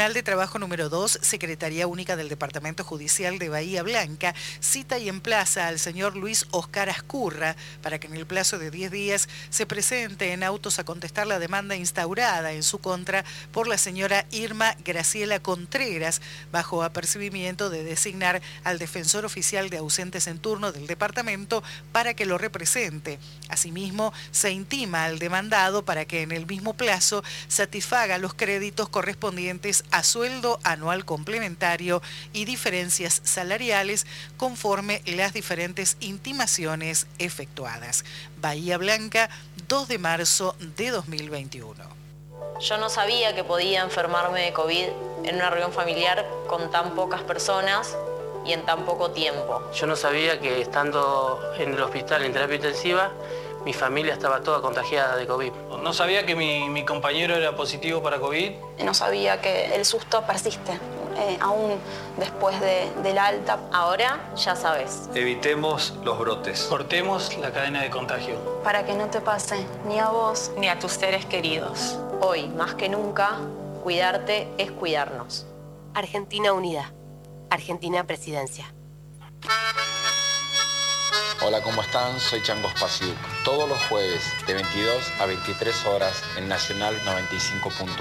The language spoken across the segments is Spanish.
Tribunal de Trabajo número 2, Secretaría Única del Departamento Judicial de Bahía Blanca, cita y emplaza al señor Luis Oscar Ascurra para que en el plazo de 10 días se presente en autos a contestar la demanda instaurada en su contra por la señora Irma Graciela Contreras, bajo apercibimiento de designar al defensor oficial de ausentes en turno del departamento para que lo represente. Asimismo, se intima al demandado para que en el mismo plazo satisfaga los créditos correspondientes a sueldo anual complementario y diferencias salariales conforme las diferentes intimaciones efectuadas. Bahía Blanca, 2 de marzo de 2021. Yo no sabía que podía enfermarme de COVID en una reunión familiar con tan pocas personas y en tan poco tiempo. Yo no sabía que estando en el hospital en terapia intensiva mi familia estaba toda contagiada de COVID. No sabía que mi, compañero era positivo para COVID. No sabía que el susto persiste, eh, aún después de, del alta. Ahora ya sabes. Evitemos los brotes. Cortemos la cadena de contagio. Para que no te pase ni a vos ni a tus seres queridos. Hoy, más que nunca, cuidarte es cuidarnos. Argentina Unida. Argentina Presidencia. Hola, ¿cómo están? Soy Changos Pasiuk. Todos los jueves de 22 a 23 horas en Nacional 95.1.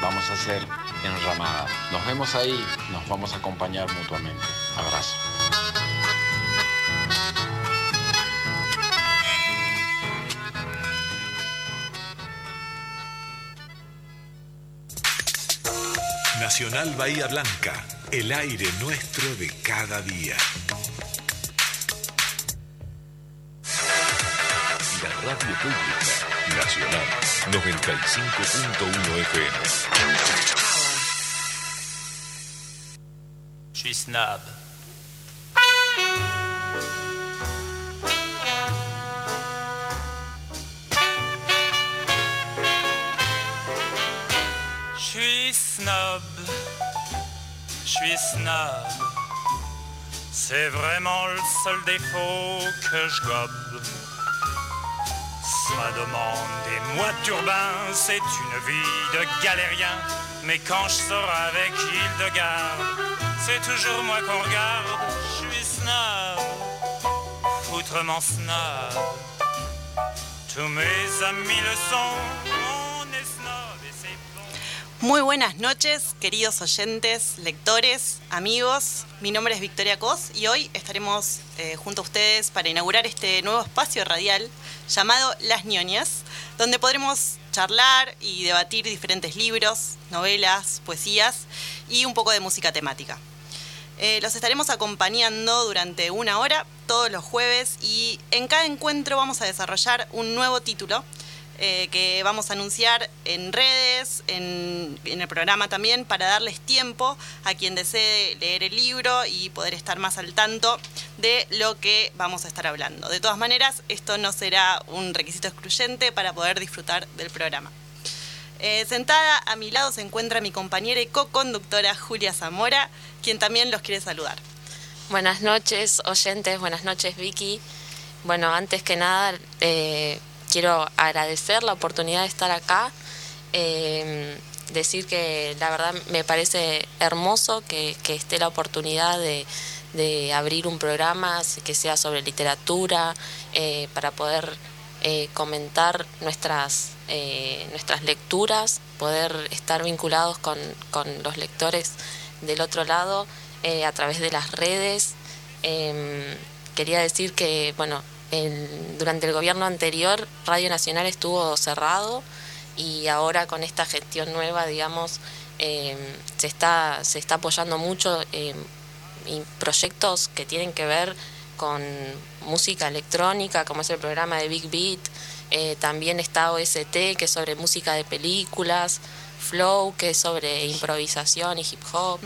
Vamos a hacer enramada. Nos vemos ahí, nos vamos a acompañar mutuamente. Abrazo. Nacional Bahía Blanca, el aire nuestro de cada día. Radio Pública Nacional 95.1 FM. Je suis snob. Je suis snob. Je suis snob. C'est vraiment le seul défaut que je gobe. Ma demande des mois de c'est une vie de galérien. Mais quand je sors avec Hildegarde, c'est toujours moi qu'on regarde. Je suis snob, foutrement snob. Tous mes amis le sont. Muy buenas noches, queridos oyentes, lectores, amigos. Mi nombre es Victoria Cos y hoy estaremos eh, junto a ustedes para inaugurar este nuevo espacio radial llamado Las ñoñas, donde podremos charlar y debatir diferentes libros, novelas, poesías y un poco de música temática. Eh, los estaremos acompañando durante una hora todos los jueves y en cada encuentro vamos a desarrollar un nuevo título eh, que vamos a anunciar en redes, en, el programa también, para darles tiempo a quien desee leer el libro y poder estar más al tanto de lo que vamos a estar hablando. De todas maneras, esto no será un requisito excluyente para poder disfrutar del programa. Eh, sentada a mi lado se encuentra mi compañera y co-conductora Julia Zamora, quien también los quiere saludar. Buenas noches, oyentes, buenas noches, Vicky. Bueno, antes que nada, eh, quiero agradecer la oportunidad de estar acá. Eh, decir que la verdad me parece hermoso que, esté la oportunidad de, abrir un programa que sea sobre literatura eh, para poder eh, comentar nuestras, nuestras lecturas, poder estar vinculados con, con, los lectores del otro lado a través de las redes. quería decir que, bueno, durante el gobierno anterior Radio Nacional estuvo cerrado y ahora con esta gestión nueva, digamos, eh, se, está, se está apoyando mucho en proyectos que tienen que ver con música electrónica, como es el programa de Big Beat, eh, también está OST, que es sobre música de películas, Flow, que es sobre improvisación y hip hop.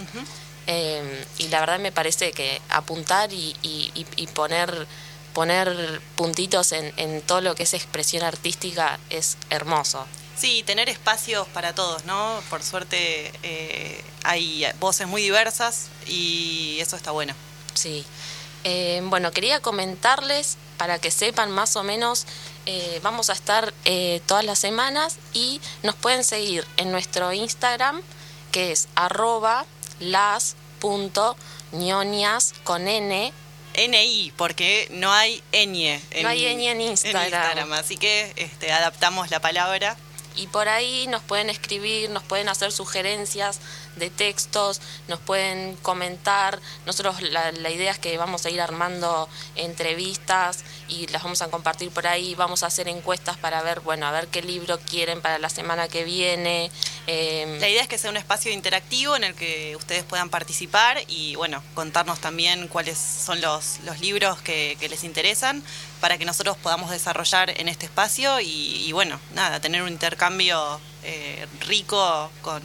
Eh, y la verdad me parece que apuntar y, y poner poner puntitos en, todo lo que es expresión artística es hermoso. Sí, tener espacios para todos, ¿no? Por suerte eh, hay voces muy diversas y eso está bueno. Sí. Eh, bueno, quería comentarles para que sepan más o menos, eh, vamos a estar todas las semanas y nos pueden seguir en nuestro Instagram, que es arroba las.ñonias con n NI, porque no hay ñ. En, no hay ñ en Instagram. así que este, adaptamos la palabra. Y por ahí nos pueden escribir, nos pueden hacer sugerencias de textos, nos pueden comentar. Nosotros la, idea es que vamos a ir armando entrevistas y las vamos a compartir por ahí. Vamos a hacer encuestas para ver, bueno, a ver qué libro quieren para la semana que viene. Em, la idea es que sea un espacio interactivo en el que ustedes puedan participar y, bueno, contarnos también cuáles son los, los libros que, les interesan para que nosotros podamos desarrollar en este espacio y, bueno, nada, tener un intercambio eh, rico con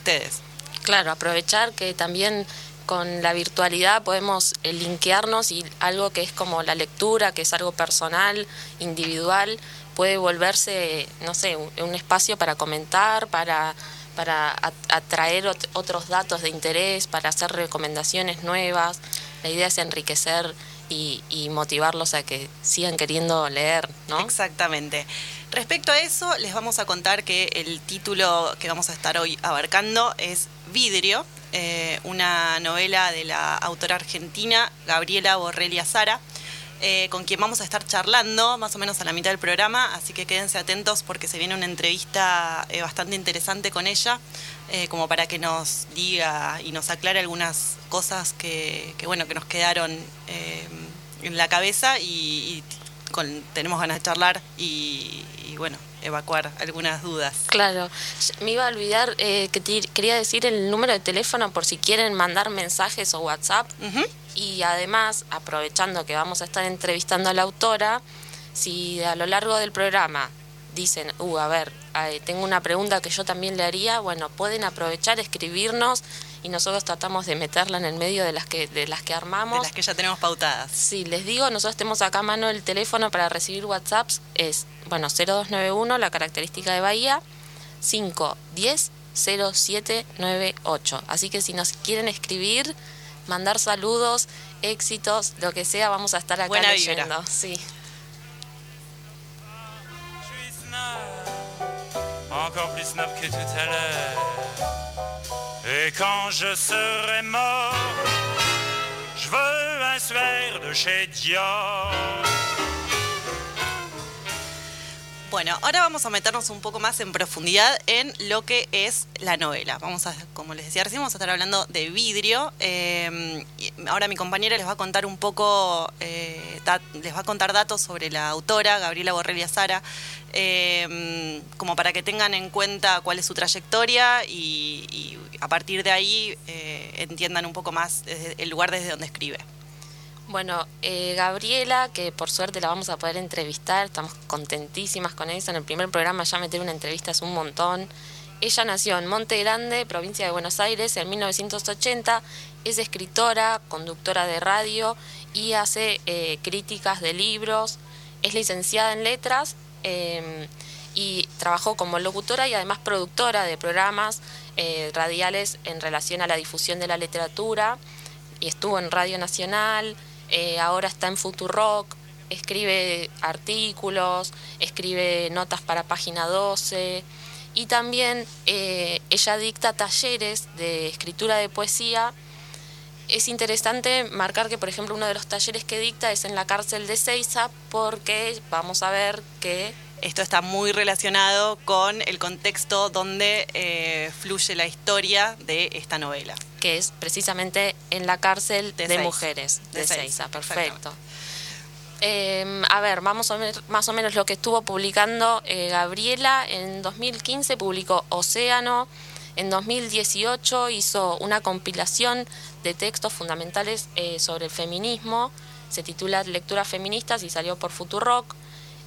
ustedes. Claro, aprovechar que también con la virtualidad podemos eh, linkearnos y algo que es como la lectura, que es algo personal, individual, puede volverse, no sé, un, espacio para comentar, para, para atraer otros datos de interés, para hacer recomendaciones nuevas. La idea es enriquecer y, y motivarlos a que sigan queriendo leer, ¿no? Exactamente. Respecto a eso, les vamos a contar que el título que vamos a estar hoy abarcando es Vidrio, eh, una novela de la autora argentina Gabriela Borrelia Sara. Eh, con quien vamos a estar charlando más o menos a la mitad del programa, así que quédense atentos porque se viene una entrevista eh, bastante interesante con ella, como para que nos diga y nos aclare algunas cosas que, bueno, que nos quedaron en la cabeza y, tenemos ganas de charlar y, bueno, evacuar algunas dudas. Claro, me iba a olvidar eh, que quería decir el número de teléfono por si quieren mandar mensajes o WhatsApp. Y además, aprovechando que vamos a estar entrevistando a la autora, si a lo largo del programa dicen, uh, a ver, tengo una pregunta que yo también le haría, bueno, pueden aprovechar, escribirnos y nosotros tratamos de meterla en el medio de las que de las que armamos. De las que ya tenemos pautadas. Sí, les digo, nosotros tenemos acá a mano el teléfono para recibir WhatsApps, es, bueno, 0291, la característica de Bahía, 510 0798. Así que si nos quieren escribir, mandar saludos, éxitos, lo que sea, vamos a estar acá Buena leyendo. Sí. Encore plus que tout à l'heure. Et quand je serai mort, je veux un suaire de chez Dior. Bueno, ahora vamos a meternos un poco más en profundidad en lo que es la novela. Vamos a, como les decía recién, vamos a estar hablando de vidrio. Eh, ahora mi compañera les va a contar un poco, eh, les va a contar datos sobre la autora, Gabriela Borrelia Sara, eh, como para que tengan en cuenta cuál es su trayectoria y, a partir de ahí entiendan un poco más el lugar desde donde escribe. Bueno, eh, Gabriela, que por suerte la vamos a poder entrevistar, estamos contentísimas con eso. En el primer programa ya meter una entrevista es un montón. Ella nació en Monte Grande, provincia de Buenos Aires, en 1980. Es escritora, conductora de radio y hace eh, críticas de libros. Es licenciada en letras y trabajó como locutora y además productora de programas eh, radiales en relación a la difusión de la literatura. Y estuvo en Radio Nacional, eh, ahora está en Futurock, escribe artículos, escribe notas para página 12 y también eh, ella dicta talleres de escritura de poesía. Es interesante marcar que, por ejemplo, uno de los talleres que dicta es en la cárcel de Seiza porque vamos a ver que esto está muy relacionado con el contexto donde eh, fluye la historia de esta novela. Que es precisamente en la cárcel de, mujeres de, Seiza. Perfecto. Em, a ver, vamos a ver más o menos lo que estuvo publicando eh, Gabriela. En 2015 publicó Océano. En 2018 hizo una compilación de textos fundamentales eh, sobre el feminismo. Se titula Lecturas Feministas y salió por Futurock.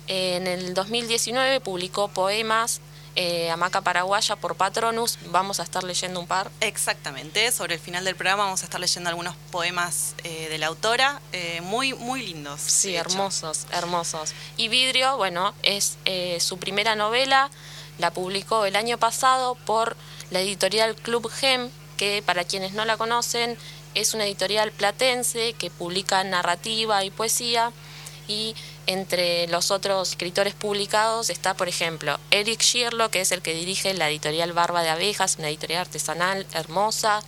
En el 2019 publicó poemas eh, Hamaca Paraguaya por Patronus. Vamos a estar leyendo un par. Exactamente, sobre el final del programa vamos a estar leyendo algunos poemas eh, de la autora, eh, muy, muy lindos. Sí, hermosos, hermosos. Y Vidrio, bueno, es eh, su primera novela, la publicó el año pasado por la editorial Club Gem, que para quienes no la conocen es una editorial platense que publica narrativa y poesía y entre los otros escritores publicados está, por ejemplo, Eric Shirlo, que es el que dirige la editorial Barba de Abejas, una editorial artesanal hermosa,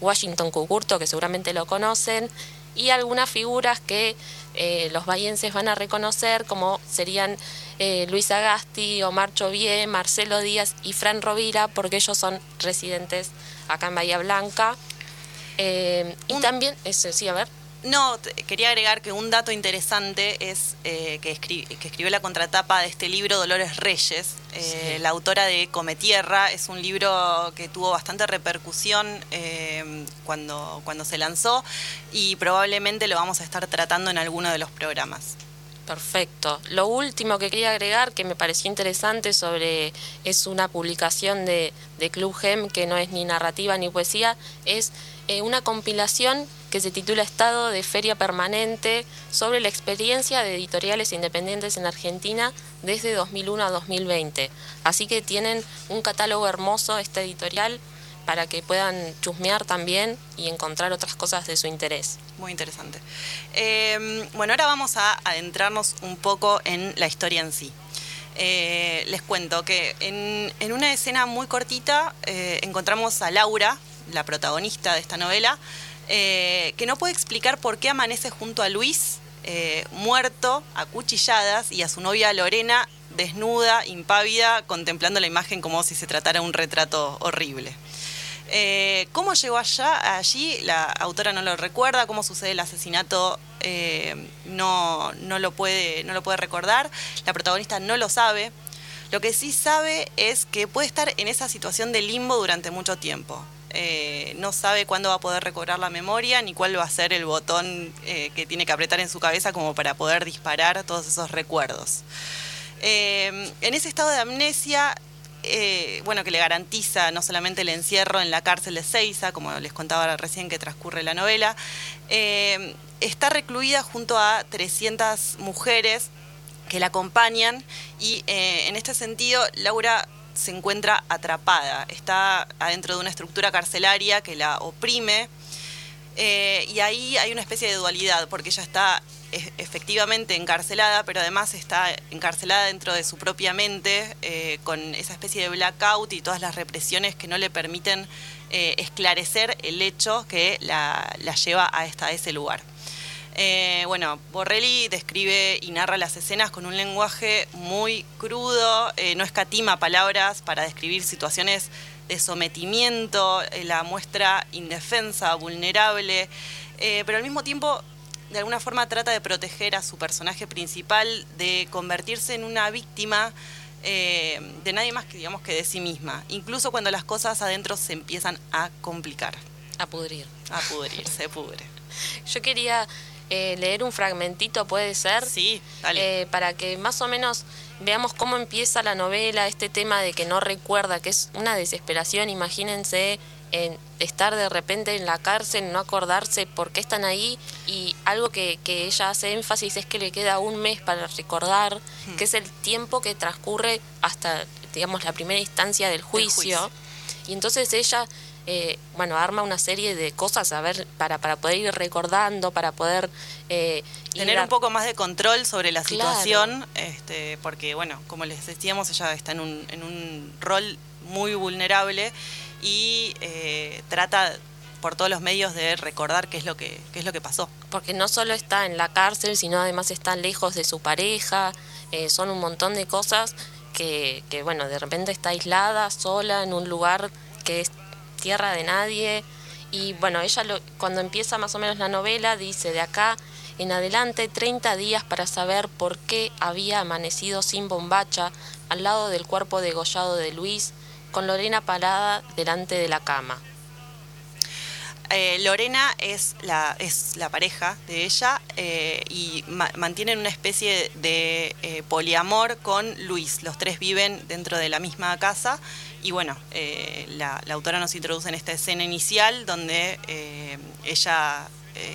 Washington Cucurto, que seguramente lo conocen, y algunas figuras que eh, los bahienses van a reconocer, como serían eh, Luis Agasti, Omar Chovier, Marcelo Díaz y Fran Rovira, porque ellos son residentes acá en Bahía Blanca. Eh, y también, ese, sí, a ver. No, quería agregar que un dato interesante es eh, que, que, escribió la contratapa de este libro Dolores Reyes, eh, la autora de Cometierra. Es un libro que tuvo bastante repercusión eh, cuando, cuando se lanzó y probablemente lo vamos a estar tratando en alguno de los programas. Perfecto. Lo último que quería agregar, que me pareció interesante sobre, es una publicación de, de Club Gem, que no es ni narrativa ni poesía, es una compilación que se titula Estado de Feria Permanente sobre la experiencia de editoriales independientes en Argentina desde 2001 a 2020. Así que tienen un catálogo hermoso, esta editorial, para que puedan chusmear también y encontrar otras cosas de su interés. Muy interesante. Em, bueno, ahora vamos a adentrarnos un poco en la historia en sí. Eh, les cuento que en, una escena muy cortita eh, encontramos a Laura, la protagonista de esta novela, eh, que no puede explicar por qué amanece junto a Luis, eh, muerto, a cuchilladas, y a su novia Lorena, desnuda, impávida, contemplando la imagen como si se tratara un retrato horrible. Eh, ¿Cómo llegó allá, allí? La autora no lo recuerda, cómo sucede el asesinato no, no, lo puede, no lo puede recordar, la protagonista no lo sabe. Lo que sí sabe es que puede estar en esa situación de limbo durante mucho tiempo. Eh, no sabe cuándo va a poder recobrar la memoria ni cuál va a ser el botón eh, que tiene que apretar en su cabeza como para poder disparar todos esos recuerdos. Eh, en ese estado de amnesia, bueno, que le garantiza no solamente el encierro en la cárcel de Seiza, como les contaba recién que transcurre la novela, está recluida junto a 300 mujeres que la acompañan y en este sentido Laura se encuentra atrapada, está adentro de una estructura carcelaria que la oprime eh, y ahí hay una especie de dualidad porque ella está efectivamente encarcelada, pero además está encarcelada dentro de su propia mente eh, con esa especie de blackout y todas las represiones que no le permiten eh, esclarecer el hecho que la, lleva a, esta, a ese lugar. Eh, bueno, Borrelli describe y narra las escenas con un lenguaje muy crudo, eh, no escatima palabras para describir situaciones de sometimiento, eh, la muestra indefensa, vulnerable, pero al mismo tiempo de alguna forma trata de proteger a su personaje principal, de convertirse en una víctima de nadie más que digamos que de sí misma, incluso cuando las cosas adentro se empiezan a complicar. A pudrir. A pudrir, se pudre. Yo quería eh, leer un fragmentito, puede ser. Sí, eh, para que más o menos veamos cómo empieza la novela, este tema de que no recuerda, que es una desesperación, imagínense en estar de repente en la cárcel, no acordarse por qué están ahí y algo que, que ella hace énfasis es que le queda un mes para recordar, hmm. que es el tiempo que transcurre hasta, digamos, la primera instancia del juicio. Y entonces ella eh, bueno, arma una serie de cosas a ver para, para poder ir recordando, para poder... Eh, Tener un poco más de control sobre la situación, este, porque, bueno, como les decíamos, ella está en un, en un rol muy vulnerable y eh, trata por todos los medios de recordar qué es lo que qué es lo que pasó. Porque no solo está en la cárcel, sino además está lejos de su pareja, son un montón de cosas que, que, bueno, de repente está aislada, sola, en un lugar que es tierra de nadie. Y bueno, ella cuando empieza más o menos la novela dice, de acá en adelante 30 días para saber por qué había amanecido sin bombacha al lado del cuerpo degollado de Luis, con Lorena parada delante de la cama. Eh, Lorena es la, es la pareja de ella eh, y mantienen una especie de eh, poliamor con Luis. Los tres viven dentro de la misma casa y bueno, la, autora nos introduce en esta escena inicial donde ella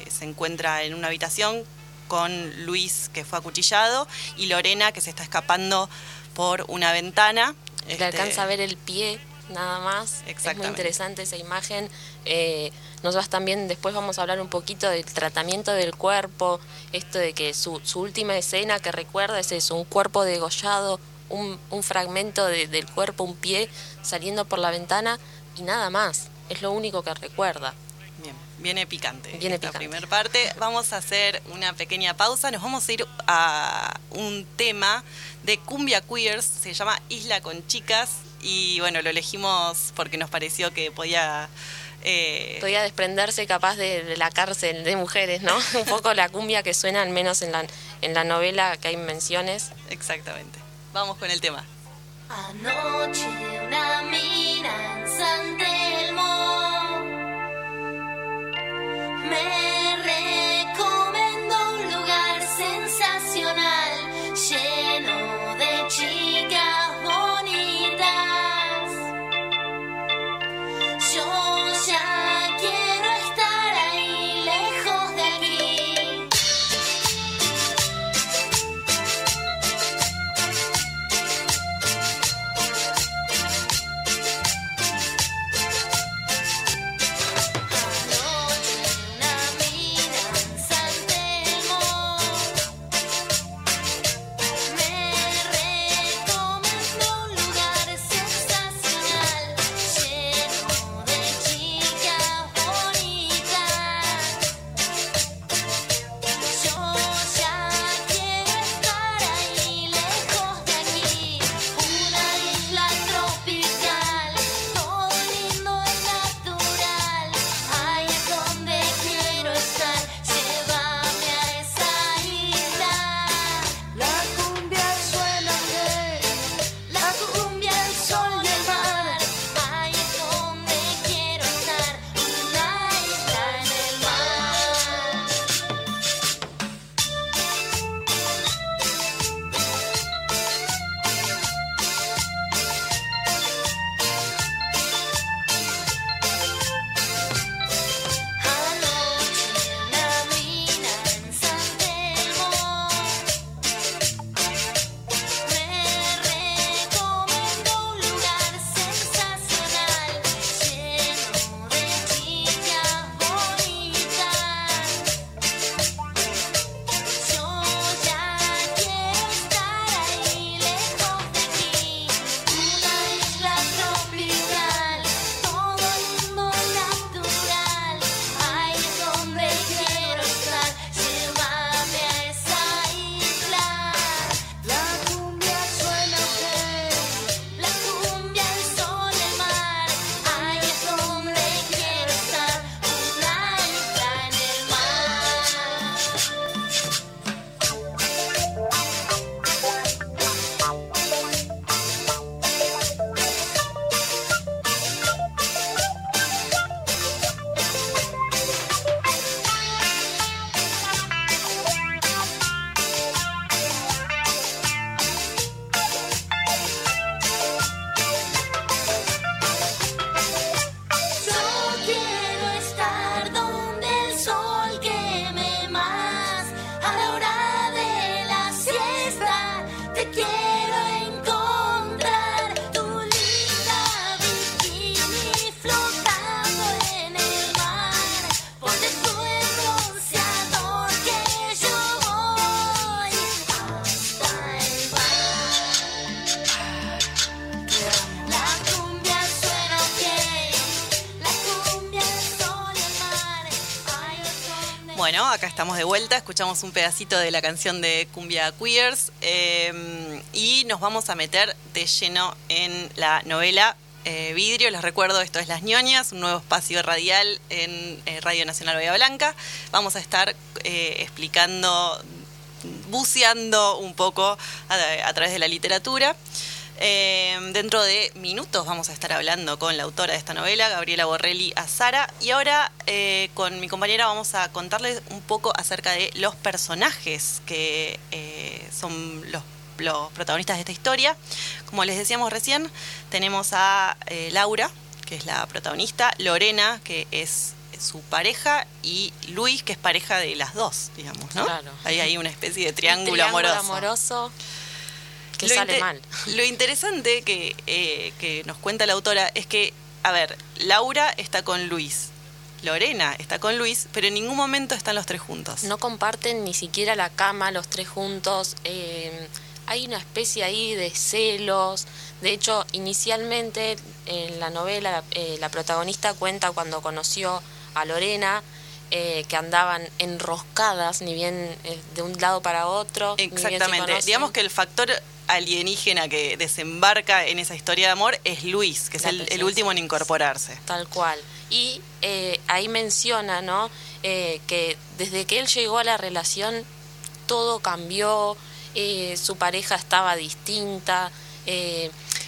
se encuentra en una habitación con Luis que fue acuchillado y Lorena que se está escapando por una ventana. Le alcanza a ver el pie nada más. Es muy interesante esa imagen. Eh, nosotros también después vamos a hablar un poquito del tratamiento del cuerpo, esto de que su, última escena que recuerda es eso, un cuerpo degollado, un, un fragmento del cuerpo, un pie saliendo por la ventana y nada más. Es lo único que recuerda. Bien, viene picante. Viene esta primera parte. Vamos a hacer una pequeña pausa. Nos vamos a ir a un tema de Cumbia Queers. Se llama Isla con Chicas. Y bueno, lo elegimos porque nos pareció que podía eh... podía desprenderse capaz de, la cárcel de mujeres, ¿no? Un poco la cumbia que suena al menos en la, en la novela que hay menciones. Exactamente. Vamos con el tema. Anoche una mina en San Telmo me recomendó un lugar sensacional lleno de chicas bonitas. Yo escuchamos un pedacito de la canción de Cumbia Queers eh, y nos vamos a meter de lleno en la novela eh, Vidrio. Les recuerdo, esto es Las ñoñas, un nuevo espacio radial en eh, Radio Nacional Bahía Blanca. Vamos a estar eh, explicando, buceando un poco a través de la literatura. Eh, dentro de minutos vamos a estar hablando con la autora de esta novela, Gabriela Borrelli Azara, y ahora eh, con mi compañera vamos a contarles un poco acerca de los personajes que eh, son los, los protagonistas de esta historia. Como les decíamos recién, tenemos a eh, Laura, que es la protagonista, Lorena, que es su pareja, y Luis, que es pareja de las dos, digamos, ¿no? Claro. Ahí hay una especie de triángulo, Triángulo amoroso. amoroso. Que Lo sale mal. Lo interesante que, eh, que nos cuenta la autora es que, a ver, Laura está con Luis, Lorena está con Luis, pero en ningún momento están los tres juntos. No comparten ni siquiera la cama los tres juntos. eh, hay una especie ahí de celos. De hecho, inicialmente en la novela eh, la protagonista cuenta cuando conoció a Lorena eh, que andaban enroscadas, ni bien eh, de un lado para otro. Exactamente. Digamos que el factor alienígena que desembarca en esa historia de amor es Luis, que es el, último en incorporarse. Tal cual. Y eh, ahí menciona, ¿no? Eh, que desde que él llegó a la relación todo cambió, eh, su pareja estaba distinta.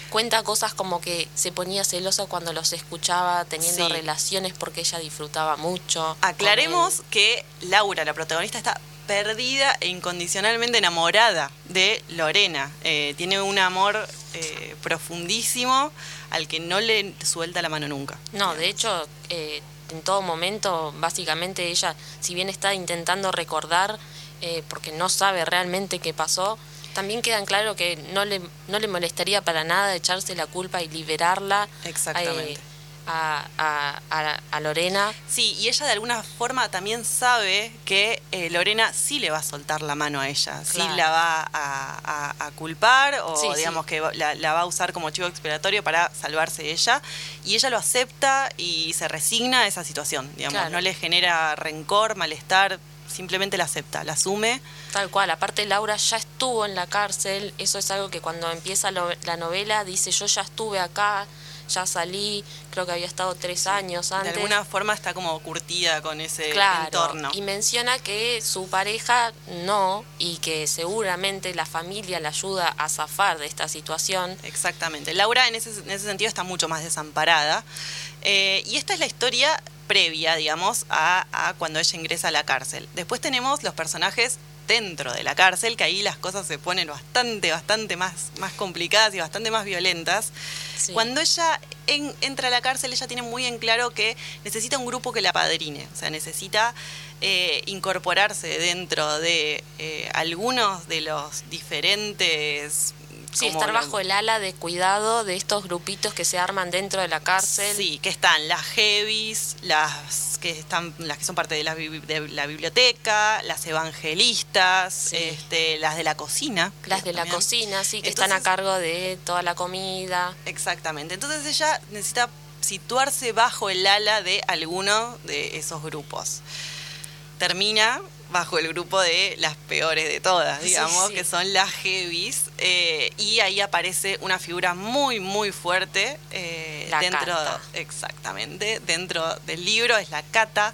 cuenta cosas como que se ponía celosa cuando los escuchaba teniendo Sí. relaciones porque ella disfrutaba mucho. Aclaremos que Laura, la protagonista, está perdida e incondicionalmente enamorada de Lorena. Eh, tiene un amor eh, profundísimo al que no le suelta la mano nunca. No, de hecho, eh, en todo momento, básicamente ella, si bien está intentando recordar, eh, porque no sabe realmente qué pasó, también queda en claro que no le, no le molestaría para nada echarse la culpa y liberarla Exactamente. A, a- a- a Lorena. Sí, y ella de alguna forma también sabe que eh, Lorena sí le va a soltar la mano a ella, sí la va a, culpar o Sí, sí. digamos que va- la, la va a usar como chivo expiatorio para salvarse ella y ella lo acepta y se resigna a esa situación, digamos, Claro. no le genera rencor, malestar, simplemente la acepta, la asume. Tal cual, aparte Laura ya estuvo en la cárcel, eso es algo que cuando empieza lo- la novela dice yo ya estuve acá, ya salí, creo que había estado tres años De antes. alguna forma está como curtida con ese claro, entorno. Y menciona que su pareja no y que seguramente la familia la ayuda a zafar de esta situación. Exactamente. Laura en ese, en ese sentido está mucho más desamparada. Eh, y esta es la historia previa, digamos, a, a cuando ella ingresa a la cárcel. Después tenemos los personajes dentro de la cárcel, que ahí las cosas se ponen bastante, bastante más, más complicadas y bastante más violentas. Sí. Cuando ella en- entra a la cárcel, ella tiene muy en claro que necesita un grupo que la padrine, o sea, necesita eh, incorporarse dentro de eh, algunos de los diferentes... Sí, estar lo- bajo el ala de cuidado de estos grupitos que se arman dentro de la cárcel. Sí, que están las heavies, las que están, las que son parte de la, bi- de la biblioteca, las evangelistas, este, las de la cocina. Las de la cocina, sí, que están a cargo de toda la comida. Exactamente. Entonces ella necesita situarse bajo el ala de alguno de esos grupos. Termina bajo el grupo de las peores de todas, digamos, sí. que son las heavies. eh, y ahí aparece una figura muy, muy fuerte eh, dentro, Cata. exactamente, dentro del libro, es la Cata.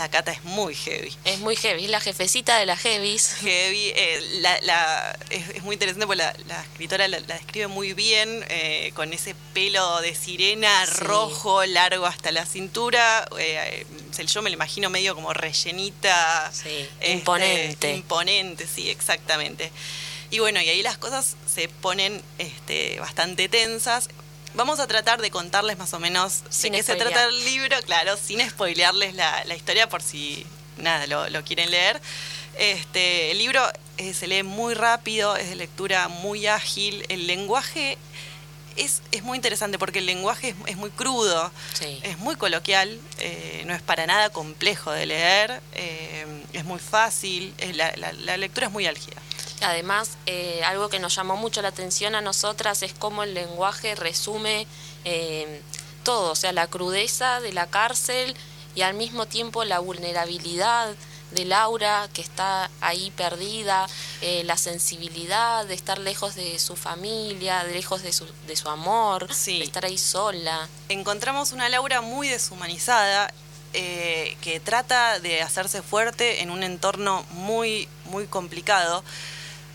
La Cata es muy heavy. Es muy heavy, es la jefecita de las heavies. Heavy, eh, la, la- es, es muy interesante porque la, la escritora la, describe muy bien, eh, con ese pelo de sirena Sí. rojo, largo hasta la cintura. eh, yo me lo imagino medio como rellenita. este, imponente. Imponente, sí, exactamente. Y bueno, y ahí las cosas se ponen este, bastante tensas. Vamos a tratar de contarles más o menos Sin de qué se trata el libro, claro, sin spoilearles la, la historia por si nada lo, lo quieren leer. Este, el libro eh, se lee muy rápido, es de lectura muy ágil, el lenguaje es, es muy interesante porque el lenguaje es, es muy crudo, Sí. es muy coloquial, eh, no es para nada complejo de leer, eh, es muy fácil, la, la- la lectura es muy álgida. Además, eh, algo que nos llamó mucho la atención a nosotras es cómo el lenguaje resume eh, todo, o sea, la crudeza de la cárcel y al mismo tiempo la vulnerabilidad de Laura, que está ahí perdida, eh, la sensibilidad de estar lejos de su familia, de lejos de su, de su amor, de estar ahí sola. encontramos una Laura muy deshumanizada eh, que trata de hacerse fuerte en un entorno muy, muy complicado.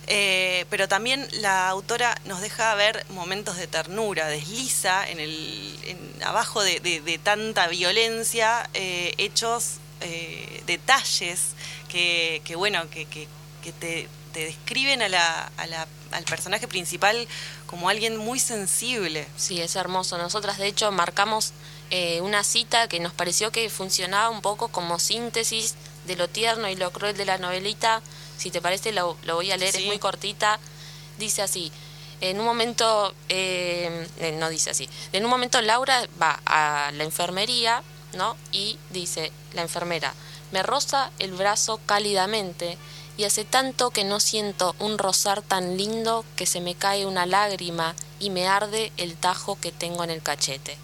Eh, pero también la autora nos deja ver momentos de ternura, desliza en el, en- abajo de, de- de tanta violencia, eh, hechos, eh, detalles que, que, bueno, que, te, describen a la- al personaje principal como alguien muy sensible. Sí, es hermoso. Nosotras, de hecho, marcamos una cita que nos pareció que funcionaba un poco como síntesis de lo tierno y lo cruel de la novelita. Si te parece, lo, lo voy a leer, Sí. es muy cortita. Dice así, En un momento, eh, eh, no dice así, en un momento Laura va a la enfermería, ¿no? Y dice, la enfermera, me roza el brazo cálidamente y hace tanto que no siento un rozar tan lindo que se me cae una lágrima y me arde el tajo que tengo en el cachete.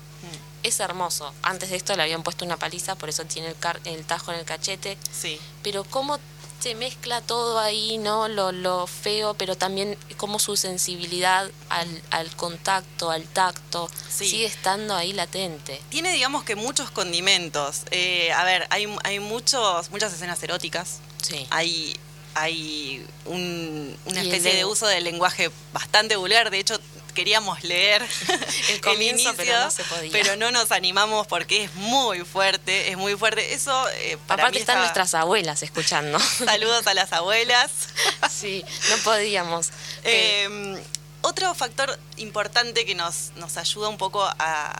Es hermoso. Antes de esto le habían puesto una paliza, por eso tiene el, car- el tajo en el cachete. Sí. Pero cómo se mezcla todo ahí, ¿no? Lo, lo feo, pero también como su sensibilidad al, al contacto, al tacto, Sí. sigue estando ahí latente. Tiene, digamos que muchos condimentos. Eh, a ver, hay, hay muchos, muchas escenas eróticas. Sí. Hay, hay un- una especie de uso del lenguaje bastante vulgar. De hecho, queríamos leer El comienzo, pero no se podía. pero no nos animamos porque es muy fuerte, es muy fuerte. Eso, eh, para Aparte mí están está- nuestras abuelas escuchando. Saludos a las abuelas. sí, no podíamos. Eh, otro factor importante que nos, nos ayuda un poco a,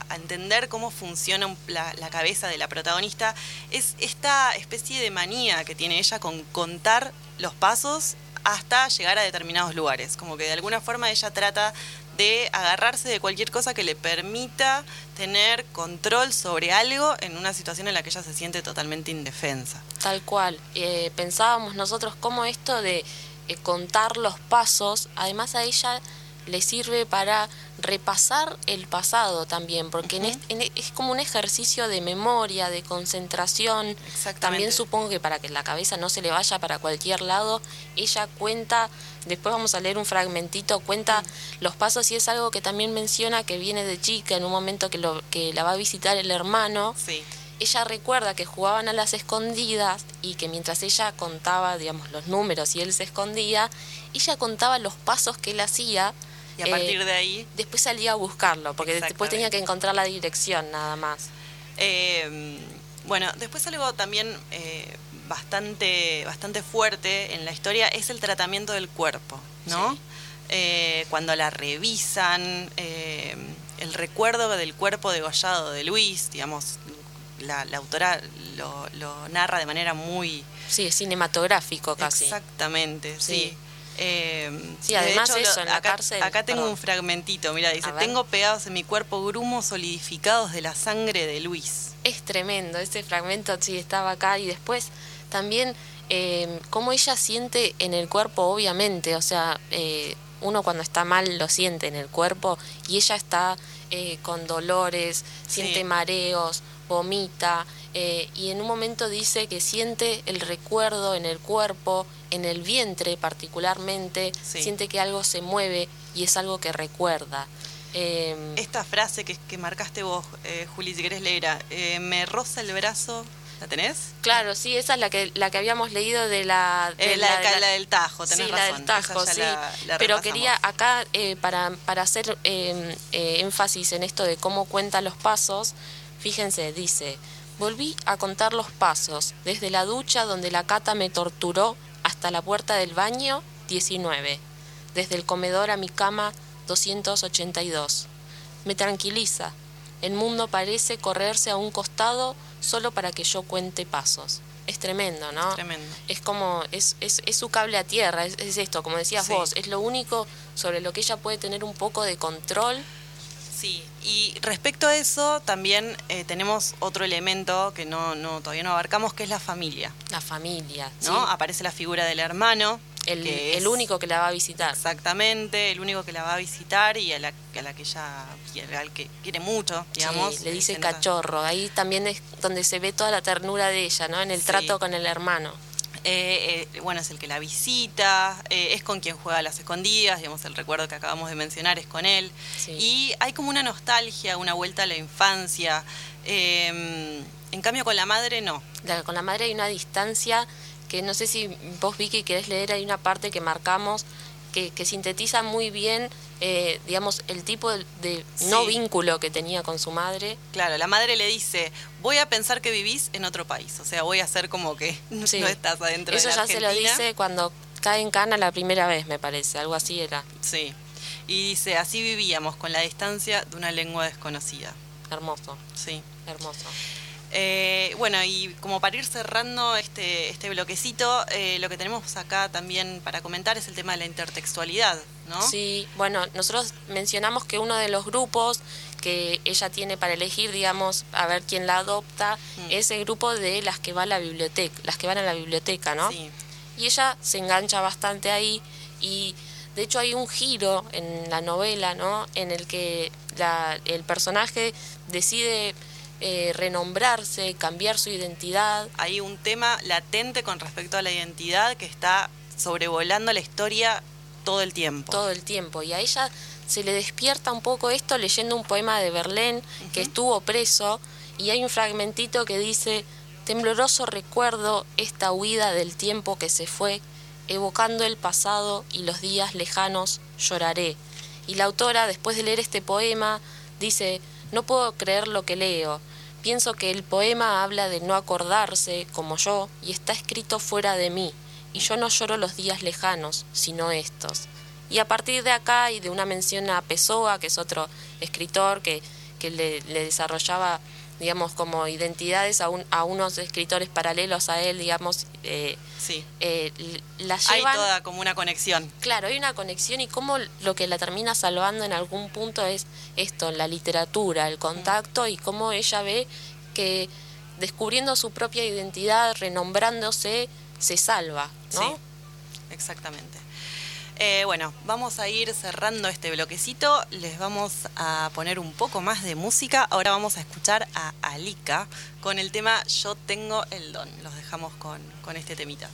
a entender cómo funciona un- la, la cabeza de la protagonista es esta especie de manía que tiene ella con contar los pasos hasta llegar a determinados lugares. Como que de alguna forma ella trata de agarrarse de cualquier cosa que le permita tener control sobre algo en una situación en la que ella se siente totalmente indefensa. Tal cual. Eh, pensábamos nosotros cómo esto de eh, contar los pasos, además a ella le sirve para repasar el pasado también, porque en est- en e- es como un ejercicio de memoria, de concentración. También supongo que para que la cabeza no se le vaya para cualquier lado, ella cuenta, después vamos a leer un fragmentito, cuenta los pasos y es algo que también menciona que viene de chica en un momento que, lo, que la va a visitar el hermano Sí. ella recuerda que jugaban a las escondidas y que mientras ella contaba, digamos, los números y él se escondía, ella contaba los pasos que él hacía. Y a eh, partir de ahí Después salía a buscarlo, porque después tenía que encontrar la dirección nada más. Eh, bueno, después algo también eh, bastante, bastante fuerte en la historia es el tratamiento del cuerpo, ¿no? Eh, cuando la revisan, eh, el recuerdo del cuerpo degollado de Luis, digamos, la, la autora lo, lo narra de manera muy... Sí, es cinematográfico casi. Exactamente, sí. Sí. Eh, Sí, además de hecho, eso, en la acá, cárcel- Acá tengo perdón. un fragmentito, mira, dice, tengo pegados en mi cuerpo grumos solidificados de la sangre de Luis. Es tremendo, ese fragmento sí estaba acá y después también eh, cómo ella siente en el cuerpo, obviamente, o sea, eh, uno cuando está mal lo siente en el cuerpo y ella está eh, con dolores, siente Sí. mareos, vomita eh, y en un momento dice que siente el recuerdo en el cuerpo, en el vientre particularmente, Sí. siente que algo se mueve y es algo que recuerda. Eh, Esta frase que, que marcaste vos, eh, Juli, si querés leer, eh, me roza el brazo, ¿la tenés? Claro, sí, esa es la que la que habíamos leído de la de Eh, la, de la del Tajo, tenés sí, razón. la del Tajo, sí. la- la Pero quería acá eh, para para hacer eh, eh, énfasis en esto de cómo cuenta los pasos. Fíjense, dice: volví a contar los pasos desde la ducha donde la cata me torturó hasta la puerta del baño 19, desde el comedor a mi cama 282. Me tranquiliza. El mundo parece correrse a un costado solo para que yo cuente pasos. Es tremendo, ¿no? Tremendo. Es como, es, es, es su cable a tierra, es, es esto, como decías Sí. vos, es lo único sobre lo que ella puede tener un poco de control. Sí, y respecto a eso, también eh, tenemos otro elemento que no, no todavía no abarcamos, que es la familia. La familia, ¿no? ¿sí? Aparece la figura del hermano. El, único que la va a visitar. Exactamente, el único que la va a visitar y a la, a la que ella quiere, al que quiere mucho, digamos. Sí, le dice cachorro. Ahí también es donde se ve toda la ternura de ella, ¿no? En el Sí. trato con el hermano. Eh, eh, bueno, es el que la visita, eh, es con quien juega a las escondidas, digamos, el recuerdo que acabamos de mencionar es con él. Sí. Y hay como una nostalgia, una vuelta a la infancia. Eh, en cambio, con la madre no. La- con la madre hay una distancia que no sé si vos, Vicky, querés leer, hay una parte que marcamos que, que sintetiza muy bien, eh, digamos, el tipo de, de no Sí. vínculo que tenía con su madre. Claro, la madre le dice, voy a pensar que vivís en otro país, o sea, voy a hacer como que Sí. no estás adentro Eso de la ya se lo dice cuando cae en cana la primera vez, me parece, algo así era. Sí. Y dice, así vivíamos con la distancia de una lengua desconocida. Hermoso, Sí. hermoso. Eh, bueno, y como para ir cerrando este, este bloquecito, eh, lo que tenemos acá también para comentar es el tema de la intertextualidad, ¿no? Sí, bueno, nosotros mencionamos que uno de los grupos que ella tiene para elegir, digamos, a ver quién la adopta, Mm. es el grupo de las que va a la biblioteca, las que van a la biblioteca, ¿no? Sí. Y ella se engancha bastante ahí y de hecho hay un giro en la novela, ¿no? En el que la- el personaje decide eh, renombrarse, cambiar su identidad. Hay un tema latente con respecto a la identidad que está sobrevolando la historia todo el tiempo. todo el tiempo. Y a ella se le despierta un poco esto leyendo un poema de Verlaine que estuvo preso y hay un fragmentito que dice, tembloroso recuerdo esta huida del tiempo que se fue, evocando el pasado y los días lejanos lloraré. Y la autora, después de leer este poema, dice, no puedo creer lo que leo. Pienso que el poema habla de no acordarse, como yo, y está escrito fuera de mí, y yo no lloro los días lejanos, sino estos. Y a partir de acá y de una mención a Pessoa, que es otro escritor que, que le, le desarrollaba, digamos, como identidades a, un- a unos escritores paralelos a él, digamos, eh, Sí. eh, la Hay llevan... toda como una conexión. Claro, hay una conexión y cómo lo que la termina salvando en algún punto es esto, la literatura, el contacto y cómo ella ve que descubriendo su propia identidad, renombrándose, se salva, ¿no? Sí, exactamente. Eh, bueno, vamos a ir cerrando este bloquecito. Les vamos a poner un poco más de música. Ahora vamos a escuchar a Alika con el tema Yo tengo el don. Los dejamos con, con este temita.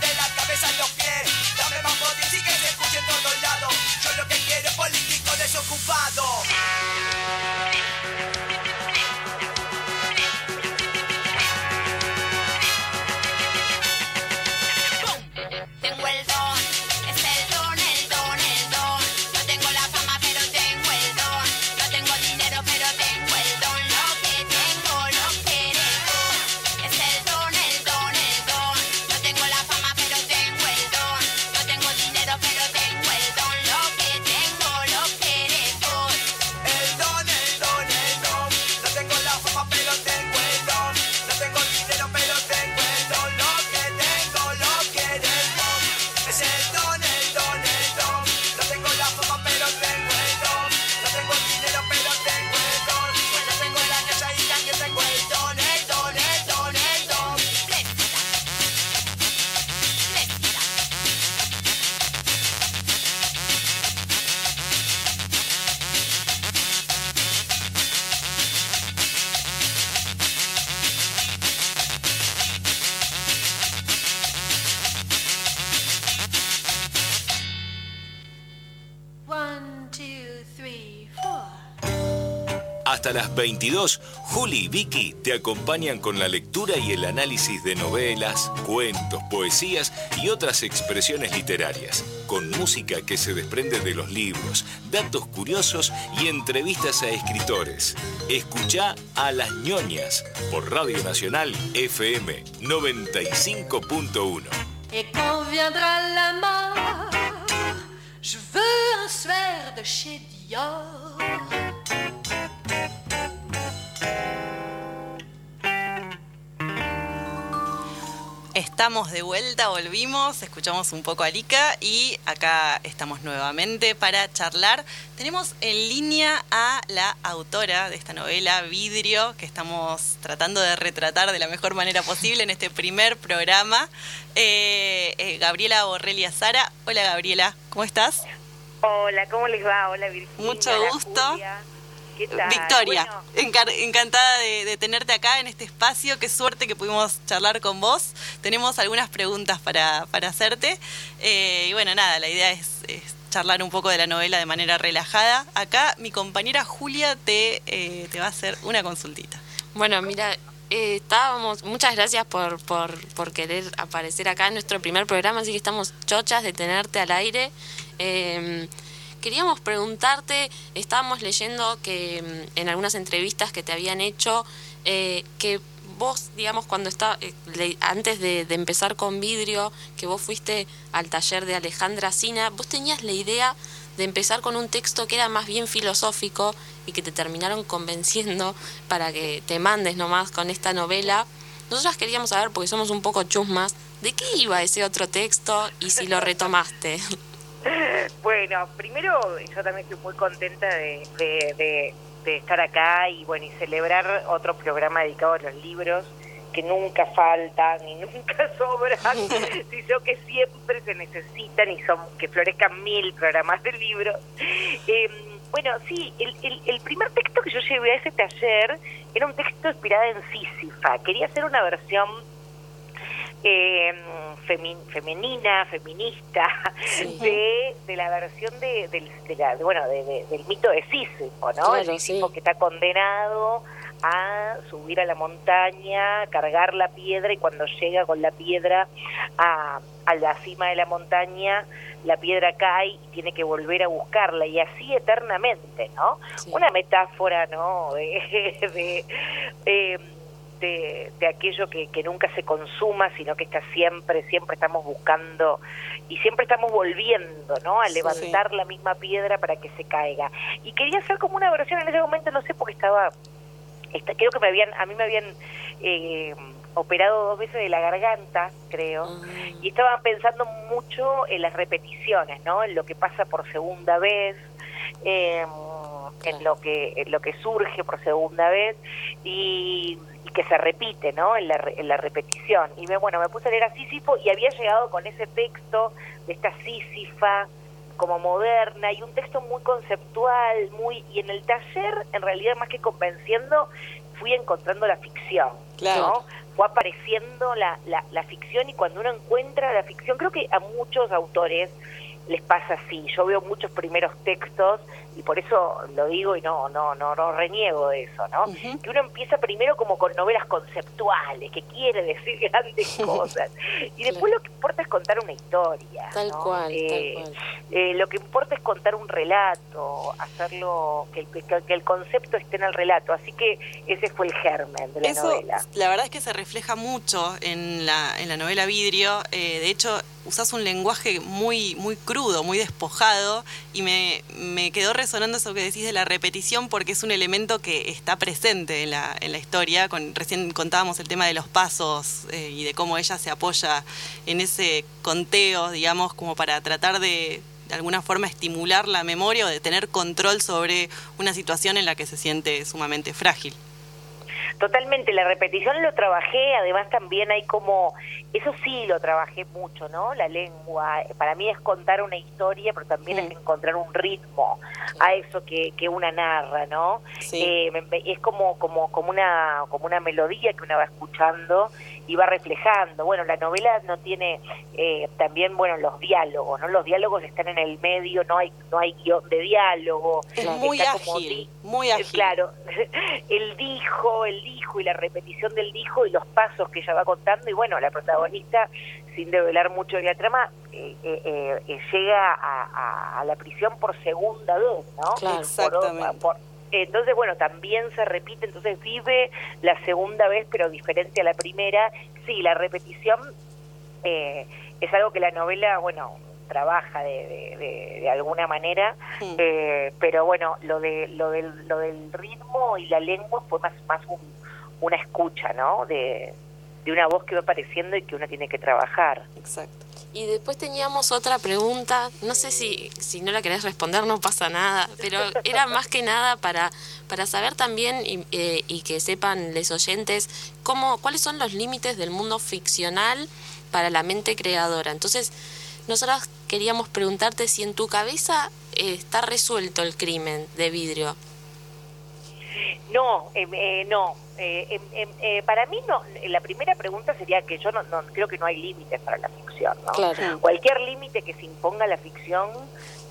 de la cabeza en los pies. Dame más poder y que se escuche en todos lados. Yo lo que quiero es político desocupado. 2022, Juli y Vicky te acompañan con la lectura y el análisis de novelas, cuentos, poesías y otras expresiones literarias, con música que se desprende de los libros, datos curiosos y entrevistas a escritores. Escucha a las ñoñas por Radio Nacional FM 95.1. Et quand la je veux un de chez Dior. Estamos de vuelta, volvimos, escuchamos un poco a Lika y acá estamos nuevamente para charlar. Tenemos en línea a la autora de esta novela, Vidrio, que estamos tratando de retratar de la mejor manera posible en este primer programa. Eh, eh, Gabriela Borrelia Sara. Hola Gabriela, ¿cómo estás? Hola, ¿cómo les va? Hola Virginia. Mucho gusto. ¿Qué tal? Victoria, Bueno, encar- encantada de, de tenerte acá en este espacio. Qué suerte que pudimos charlar con vos. Tenemos algunas preguntas para, para hacerte. Eh, y bueno, nada, la idea es, es charlar un poco de la novela de manera relajada. Acá mi compañera Julia te, eh, te va a hacer una consultita. Bueno, mira, eh, estábamos, muchas gracias por, por, por querer aparecer acá en nuestro primer programa, así que estamos chochas de tenerte al aire. Queríamos preguntarte, estábamos leyendo que mm, en algunas entrevistas que te habían hecho, eh, que vos, digamos, cuando está, eh, le- antes de, de empezar con vidrio, que vos fuiste al taller de Alejandra Sina, vos tenías la idea de empezar con un texto que era más bien filosófico y que te terminaron convenciendo para que te mandes nomás con esta novela. Nosotras queríamos saber, porque somos un poco chusmas, de qué iba ese otro texto y si lo retomaste. Bueno, primero yo también estoy muy contenta de, de- de- de estar acá y bueno y celebrar otro programa dedicado a los libros que nunca faltan y nunca sobran, sino que siempre se necesitan y son que florezcan mil programas de libros. Eh, bueno, sí, el, el- el primer texto que yo llevé a ese taller era un texto inspirado en Sísifa. Quería hacer una versión eh, femi- femenina, feminista, de, de la versión de, del, de la- de, bueno, de- de- del mito de Sísifo, ¿no? Claro, el Sísifo que está condenado a subir a la montaña, cargar la piedra y cuando llega con la piedra a, a la cima de la montaña, la piedra cae y tiene que volver a buscarla y así eternamente, ¿no? Una metáfora, ¿no? De, de, eh, de, de aquello que, que nunca se consuma, sino que está siempre, siempre estamos buscando y siempre estamos volviendo, ¿no? A Sí. levantar la misma piedra para que se caiga. Y quería hacer como una versión en ese momento, no sé, porque estaba, esta- creo que me habían, a mí me habían eh, operado dos veces de la garganta, creo, y estaba pensando mucho en las repeticiones, ¿no? En lo que pasa por segunda vez. eh, en lo que en lo que surge por segunda vez y, y que se repite no en la, en la repetición y me, bueno me puse a leer a Sísifo y había llegado con ese texto de esta Sísifa como moderna y un texto muy conceptual muy y en el taller en realidad más que convenciendo fui encontrando la ficción Claro. ¿no? fue apareciendo la, la, la ficción y cuando uno encuentra la ficción creo que a muchos autores les pasa así. Yo veo muchos primeros textos y por eso lo digo y no no no, no reniego de eso, ¿no? Que uno empieza primero como con novelas conceptuales, que quiere decir grandes cosas y después lo que importa es contar una historia. Tal ¿no? cual, Eh, tal cual. eh, lo que importa es contar un relato, hacerlo que, que- que el concepto esté en el relato. Así que ese fue el germen de la Eso, novela. la verdad es que se refleja mucho en la, en la novela Vidrio. Eh, de hecho, usás un lenguaje muy, muy crudo, muy despojado, y me, me quedó resonando eso que decís de la repetición, porque es un elemento que está presente en la, en la historia. Con, recién contábamos el tema de los pasos eh, y de cómo ella se apoya en ese conteo, digamos, como para tratar de de alguna forma estimular la memoria o de tener control sobre una situación en la que se siente sumamente frágil. Totalmente, la repetición lo trabajé, además también hay como, eso sí lo trabajé mucho, ¿no? La lengua, para mí es contar una historia, pero también es encontrar un ritmo a eso que, que una narra, ¿no? Eh, me- me- es como, como, como, una, como una melodía que una va escuchando y va reflejando. Bueno, la novela no tiene eh, también, bueno, los diálogos, ¿no? Los diálogos están en el medio, no hay, no hay guion de diálogo. Es muy Está como ágil, di- muy ágil. Claro, el dijo, el dijo y la repetición del dijo y los pasos que ella va contando y bueno, la protagonista, sin develar mucho de la trama, eh, eh, eh, eh, llega a, a- a la prisión por segunda vez, ¿no? Claro. Por- Exactamente. por- entonces, bueno, también se repite, entonces vive la segunda vez, pero diferente a la primera. Sí, la repetición eh, es algo que la novela, bueno, trabaja de, de- de- de alguna manera, Hmm. eh, pero bueno, lo de lo del, lo del ritmo y la lengua fue más más un- una escucha, ¿no? De, de una voz que va apareciendo y que uno tiene que trabajar. Exacto. Y después teníamos otra pregunta, no sé si, si no la querés responder, no pasa nada, pero era más que nada para, para saber también y, eh, y que sepan los oyentes cómo, cuáles son los límites del mundo ficcional para la mente creadora. Entonces, nosotros queríamos preguntarte si en tu cabeza eh, está resuelto el crimen de vidrio. No, eh, eh, no. Eh, em- em- eh, para mí no. La primera pregunta sería que yo no, no creo que no hay límites para la ficción. ¿no? Claro. Cualquier límite que se imponga a la ficción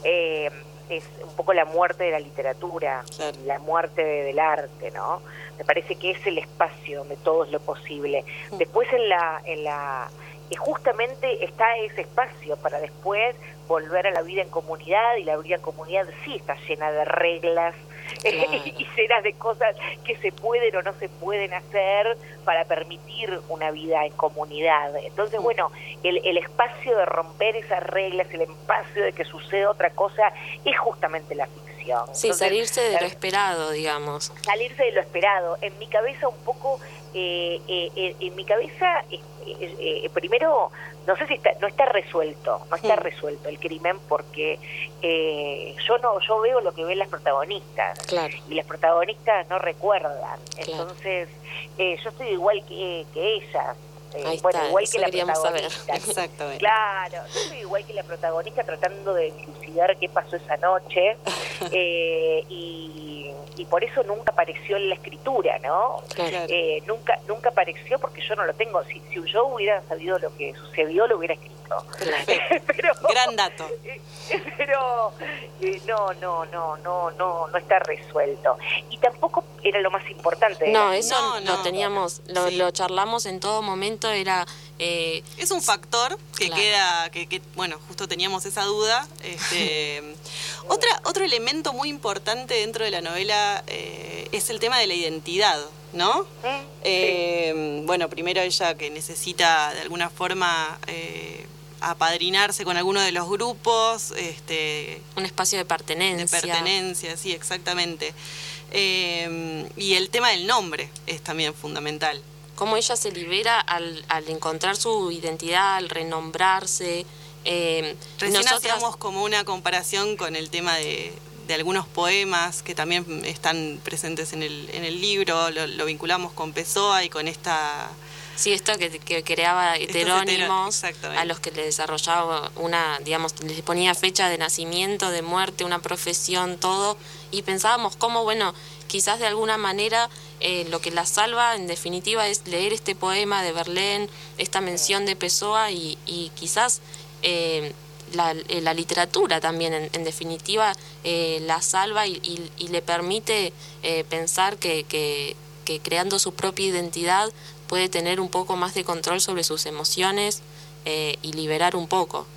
eh, es un poco la muerte de la literatura, la muerte de- del arte, ¿no? Me parece que es el espacio donde todo es lo posible. Después en la, en la y justamente está ese espacio para después volver a la vida en comunidad y la vida en comunidad sí está llena de reglas y llena de cosas que se pueden o no se pueden hacer para permitir una vida en comunidad. Entonces, bueno, el, el espacio de romper esas reglas, el espacio de que suceda otra cosa, es justamente la ficción. Sí, Entonces, salirse de lo esperado, digamos. salirse de lo esperado. En mi cabeza un poco, eh, eh, eh, en mi cabeza, eh, eh, primero, no sé si está, no está resuelto, no está resuelto el crimen porque eh, yo no, yo veo lo que ven las protagonistas Claro. y las protagonistas no recuerdan. Claro. Entonces, eh, yo estoy igual que, que ellas. Eh, Ahí bueno, está, igual eso que la saber. protagonista. Exactamente. Claro, yo soy igual que la protagonista tratando de dilucidar qué pasó esa noche eh, y, y por eso nunca apareció en la escritura, ¿no? Claro. Eh, nunca nunca apareció porque yo no lo tengo. Si, si yo hubiera sabido lo que sucedió, lo hubiera escrito. pero, Gran dato. pero no, no, no, no, no, no está resuelto. Y tampoco era lo más importante. No, eso lo teníamos, lo, lo charlamos en todo momento, era... eh, Es un factor que Claro. queda, que, que, bueno, justo teníamos esa duda. Este, otra, otro elemento muy importante dentro de la novela eh, es el tema de la identidad, ¿no? Eh, Bueno, primero ella que necesita de alguna forma eh, apadrinarse con alguno de los grupos, este, un espacio de pertenencia. de pertenencia, sí, exactamente. Eh, y el tema del nombre es también fundamental. Cómo ella se libera al, al encontrar su identidad, al renombrarse. Eh, Recién nosotras- hacíamos como una comparación con el tema de, de algunos poemas que también están presentes en el, en el libro, lo, lo vinculamos con Pessoa y con esta... Sí, esto que, que creaba heterónimos hetero- a los que le desarrollaba una, digamos, les ponía fecha de nacimiento, de muerte, una profesión, todo, y pensábamos cómo, bueno, quizás de alguna manera eh, lo que la salva en definitiva es leer este poema de Verlaine, esta mención de Pessoa y, quizás eh, la, eh, la literatura también en, definitiva la salva y, le permite pensar que, creando su propia identidad puede tener un poco más de control sobre sus emociones y liberar un poco.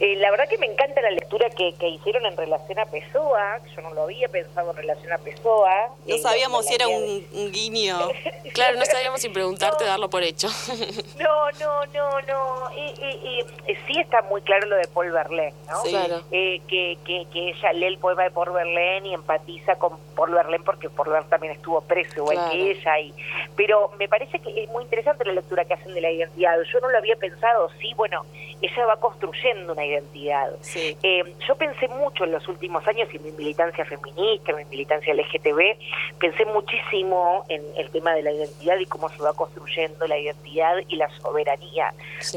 Eh, la verdad que me encanta la lectura que, que hicieron en relación a Pessoa. Yo no lo había pensado en relación a Pessoa. No Eh, sabíamos si era un, un guiño. Claro, no sabíamos si preguntarte, darlo por hecho. No, no, no, no. Eh, eh, eh, sí está muy claro lo de Paul Verlaine, ¿no? Sí. Claro. Eh, que, que, que ella lee el poema de Paul Verlaine y empatiza con Paul Verlaine porque Paul Verlaine también estuvo preso igual Claro. que ella. Y, pero me parece que es muy interesante la lectura que hacen de la identidad. Yo no lo había pensado. Sí, bueno, ella va construyendo una identidad. Sí. Eh, yo pensé mucho en los últimos años y mi militancia feminista, mi militancia LGTB, pensé muchísimo en el tema de la identidad y cómo se va construyendo la identidad y la soberanía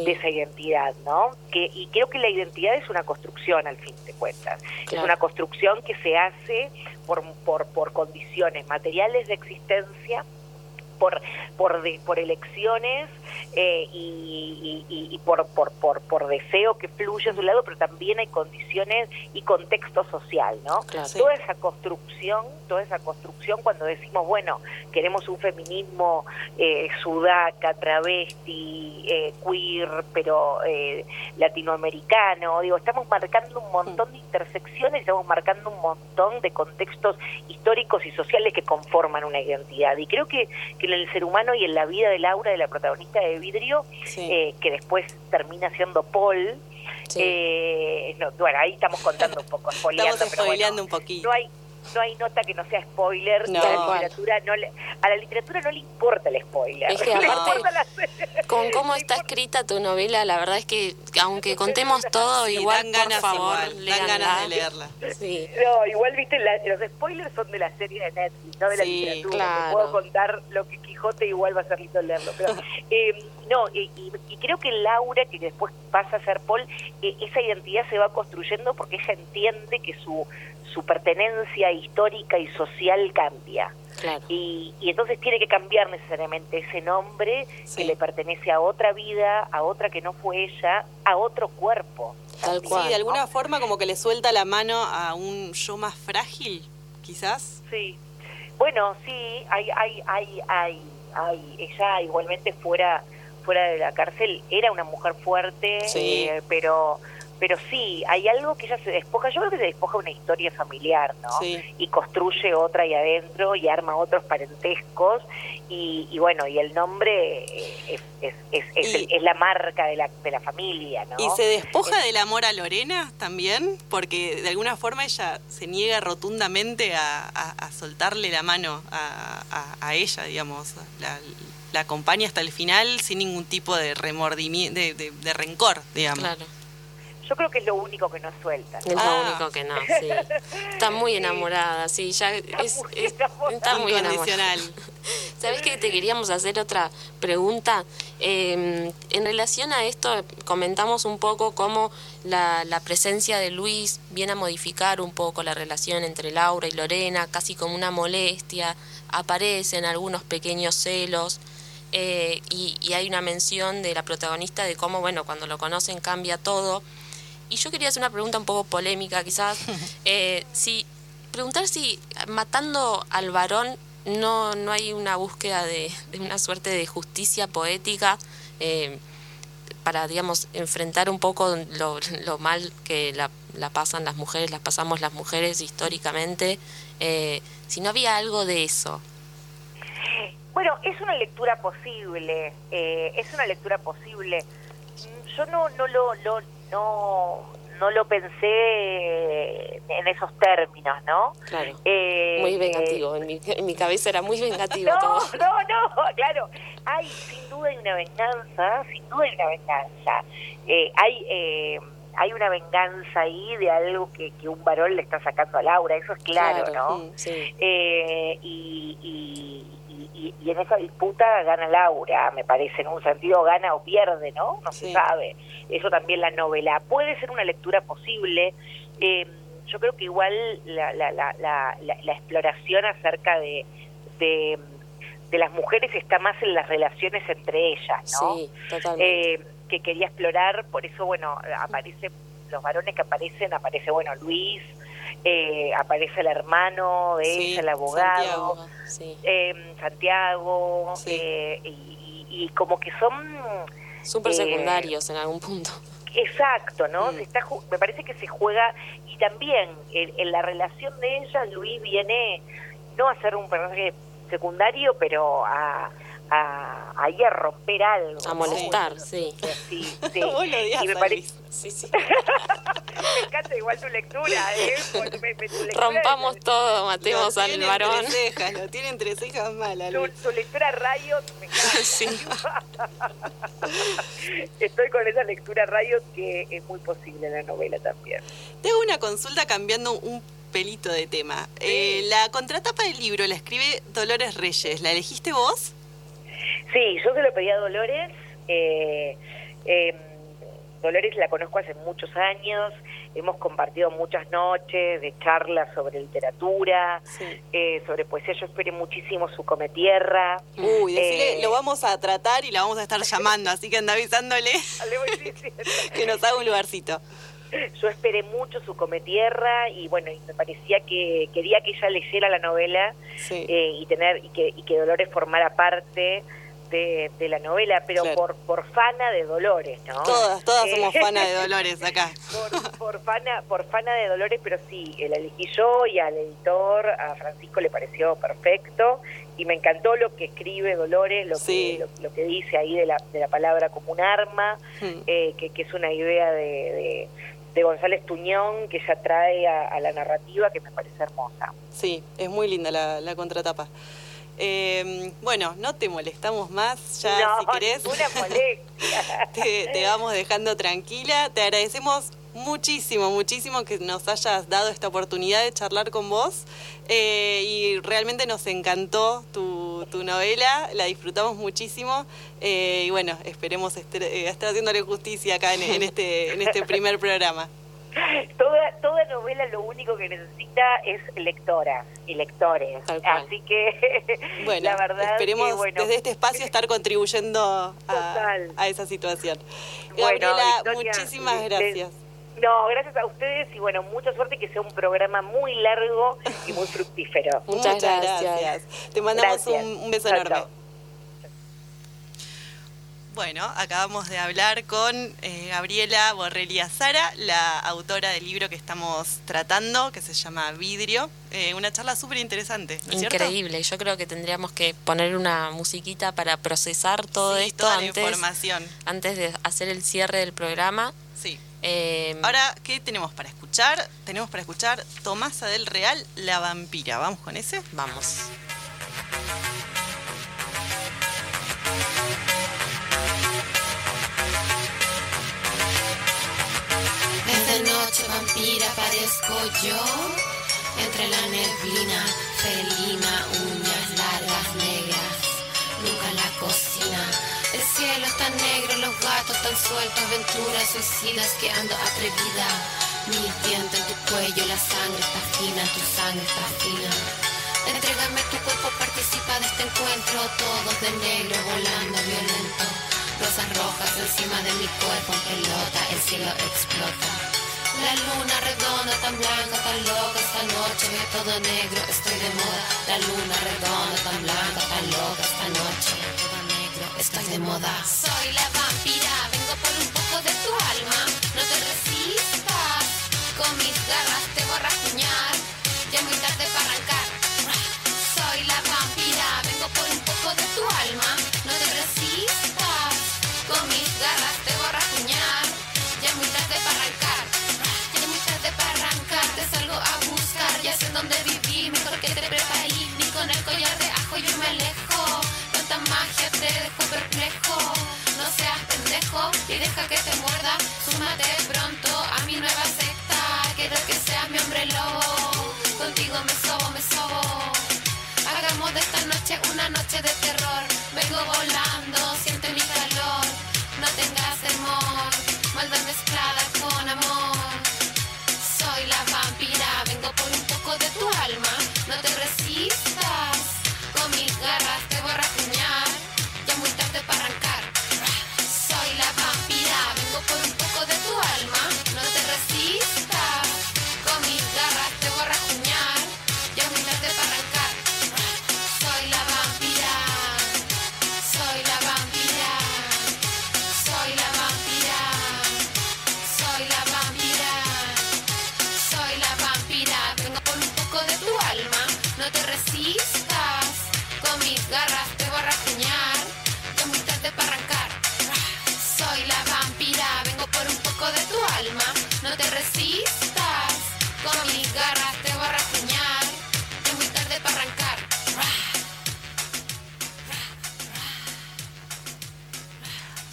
de esa identidad, ¿no? Que, y creo que la identidad es una construcción al fin de cuentas, es una construcción que se hace por, por, por condiciones materiales de existencia, por, por, de- por elecciones eh, y, y- y- y por, por, por, por deseo que fluye a su lado, pero también hay condiciones y contexto social, ¿no? Toda esa construcción, toda esa construcción cuando decimos, bueno, queremos un feminismo eh, sudaca, travesti, eh, queer, pero eh, latinoamericano, digo, estamos marcando un montón de intersecciones, estamos marcando un montón de contextos históricos y sociales que conforman una identidad. Y creo que, que en el ser humano y en la vida de Laura, de la protagonista de Vidrio, eh, que después termina siendo Paul, eh, no, bueno, ahí estamos contando un poco, spoileando, Estamos pero bueno, un poquito. no hay no hay nota que no sea spoiler No. a la literatura no le, a la literatura no le importa el spoiler Es que Le aparte, importa la- Con cómo está escrita tu novela, la verdad es que aunque contemos todo, Sí, igual, dan ganas por favor, igual, dan léanla. ganas de leerla. Sí. No, igual, viste, la- los spoilers son de la serie de Netflix, no de la Sí, literatura. claro. Te puedo contar lo que Quijote igual va a ser lindo leerlo. Pero, eh, no, y, y- y creo que Laura, que después pasa a ser Paul, eh, esa identidad se va construyendo porque ella entiende que su, su pertenencia histórica y social cambia. Claro. Y, y entonces tiene que cambiar necesariamente ese nombre que le pertenece a otra vida, a otra que no fue ella, a otro cuerpo. Tal Sí, de alguna forma como que le suelta la mano a un yo más frágil, quizás. Sí. Bueno, sí, hay, hay, hay, hay, hay. Ella igualmente fuera, fuera de la cárcel era una mujer fuerte, Sí. eh, pero, pero sí, hay algo que ella se despoja. Yo creo que se despoja una historia familiar, ¿no? Sí. Y construye otra ahí adentro y arma otros parentescos y, y bueno, y el nombre eh, es, es, es, es, Y- el- es la marca de la, de la familia, ¿no? ¿Y se despoja del amor a Lorena también? Porque de alguna forma ella se niega rotundamente a, a- a soltarle la mano a, a- a ella, digamos. La, la acompaña hasta el final sin ningún tipo de remordimiento, de, de- de rencor, digamos. Claro. Yo creo que es lo único que no suelta. Es lo único que no, sí. Está muy enamorada, sí, ya es, es- está muy Incondicional. enamorada. ¿Sabés que te queríamos hacer otra pregunta? Eh, en relación a esto, comentamos un poco cómo la, la presencia de Luis viene a modificar un poco la relación entre Laura y Lorena, casi como una molestia, aparecen algunos pequeños celos. eh, y, y hay una mención de la protagonista de cómo, bueno, cuando lo conocen cambia todo. Y yo quería hacer una pregunta un poco polémica, quizás. Eh, si preguntar si matando al varón no, no hay una búsqueda de, de una suerte de justicia poética eh, para, digamos, enfrentar un poco lo, lo mal que la, la pasan las mujeres, las pasamos las mujeres históricamente. eh, si no había algo de eso. Bueno, es una lectura posible, eh, es una lectura posible. Yo no, no lo, lo- no, no lo pensé en esos términos, ¿no? Claro. Eh, Muy vengativo. En mi, en mi cabeza era muy vengativo No, todo. no, no, claro. Hay, sin duda hay una venganza, sin duda hay una venganza. Eh, hay, eh, hay una venganza ahí de algo que, que un varón le está sacando a Laura, eso es claro, Claro, ¿no? mm, sí. Eh, y, y, y- y en esa disputa gana Laura, me parece, en un sentido gana o pierde, ¿no? No se sabe. Eso también la novela. Puede ser una lectura posible. Eh, yo creo que igual la, la, la, la, la- la exploración acerca de, de, de las mujeres está más en las relaciones entre ellas, ¿no? Sí, totalmente. Eh, que quería explorar, por eso, bueno, aparece, los varones que aparecen, aparece, bueno, Luis, eh, aparece el hermano de Sí, ella, el abogado, Santiago, sí. eh, Santiago, eh, y, y- como que son... Súper eh, secundarios en algún punto. Exacto, Mm. ¿no? Se está, me parece que se juega, y también en, en la relación de ella, Luis viene no a ser un personaje secundario, pero a, a, a romper algo. A ¿no? molestar, sí. Sí, sí. Vos lo odias y me parece... Sí, sí. me encanta igual tu lectura, ¿eh? Me- me- tu lectura Rompamos todo, matemos Lo al tiene varón. Entre cejas, lo tiene entre cejas mala. Tu, tu lectura Riot me encanta. Sí. Estoy con esa lectura Riot que es muy posible en la novela también. Tengo una consulta cambiando un pelito de tema. Eh, la contratapa del libro la escribe Dolores Reyes. ¿La elegiste vos? Sí, yo se lo pedí a Dolores. eh, eh, Dolores la conozco hace muchos años, hemos compartido muchas noches de charlas sobre literatura, eh, sobre poesía. Yo esperé muchísimo su Cometierra. Uy, decile, Eh, lo vamos a tratar y la vamos a estar llamando, así que anda avisándole que nos haga un lugarcito. Yo esperé mucho su Cometierra y bueno, y me parecía que quería que ella leyera la novela Sí. eh, y tener y que, y que Dolores formara parte de, de la novela, pero Claro. por por fana de Dolores, ¿no? Todas, todas Eh, somos fanas de Dolores acá. por, por fana por fana de Dolores, pero sí, la elegí yo y al editor, a Francisco le pareció perfecto y me encantó lo que escribe Dolores, lo, Sí. que, lo, lo que dice ahí de la, de la palabra como un arma, Hmm. eh, que, que es una idea de, de, de González Tuñón que ella trae a, a la narrativa que me parece hermosa. Sí, es muy linda la, la contratapa. Eh, bueno, no te molestamos más, ya no, si querés te, te vamos dejando tranquila. Te agradecemos muchísimo, muchísimo que nos hayas dado esta oportunidad de charlar con vos eh, y realmente nos encantó tu, tu novela, la disfrutamos muchísimo eh, y bueno, esperemos estar, eh, estar haciéndole justicia acá en, en este, en este primer programa. Toda, toda novela lo único que necesita es lectoras y lectores. Así que Bueno, la verdad esperemos que, bueno, desde este espacio estar contribuyendo a, Total. a esa situación. Bueno, Gabriela, Victoria, muchísimas gracias. No, gracias a ustedes y bueno, mucha suerte que sea un programa muy largo y muy fructífero. Muchas gracias. Te mandamos Gracias. un, un beso enorme. Bueno, acabamos de hablar con eh, Gabriela Borrelia Sara, la autora del libro que estamos tratando, que se llama Vidrio. Eh, una charla súper interesante, ¿no es cierto? Increíble. Yo creo que tendríamos que poner una musiquita para procesar todo Sí, esto toda la antes, información. antes de hacer el cierre del programa. Sí. Eh, Ahora, ¿qué tenemos para escuchar? Tenemos para escuchar Tomasa del Real, La Vampira. ¿Vamos con ese? Vamos. Noche, vampira, parezco yo. Entre la neblina, felina, uñas largas, negras. Nunca la cocina. El cielo está negro, los gatos tan sueltos, aventuras suicidas que ando atrevida. Mi diente en tu cuello, la sangre está fina, tu sangre está fina. Entrégame tu cuerpo, participa de este encuentro. Todos de negro volando violento. Rosas rojas encima de mi cuerpo en pelota, el cielo explota. La luna redonda, tan blanca, tan loca, esta noche todo negro, estoy de moda. La luna redonda, tan blanca, tan loca, esta noche todo negro, estoy de moda. Soy la vampira, vengo por un poco de tu alma, no te resistas. Con mis garras te voy dónde vivir, mejor que te preparí, ni con el collar de ajo yo me alejo. Tanta magia te dejo perplejo, no seas pendejo y deja que te muerda. Súmate pronto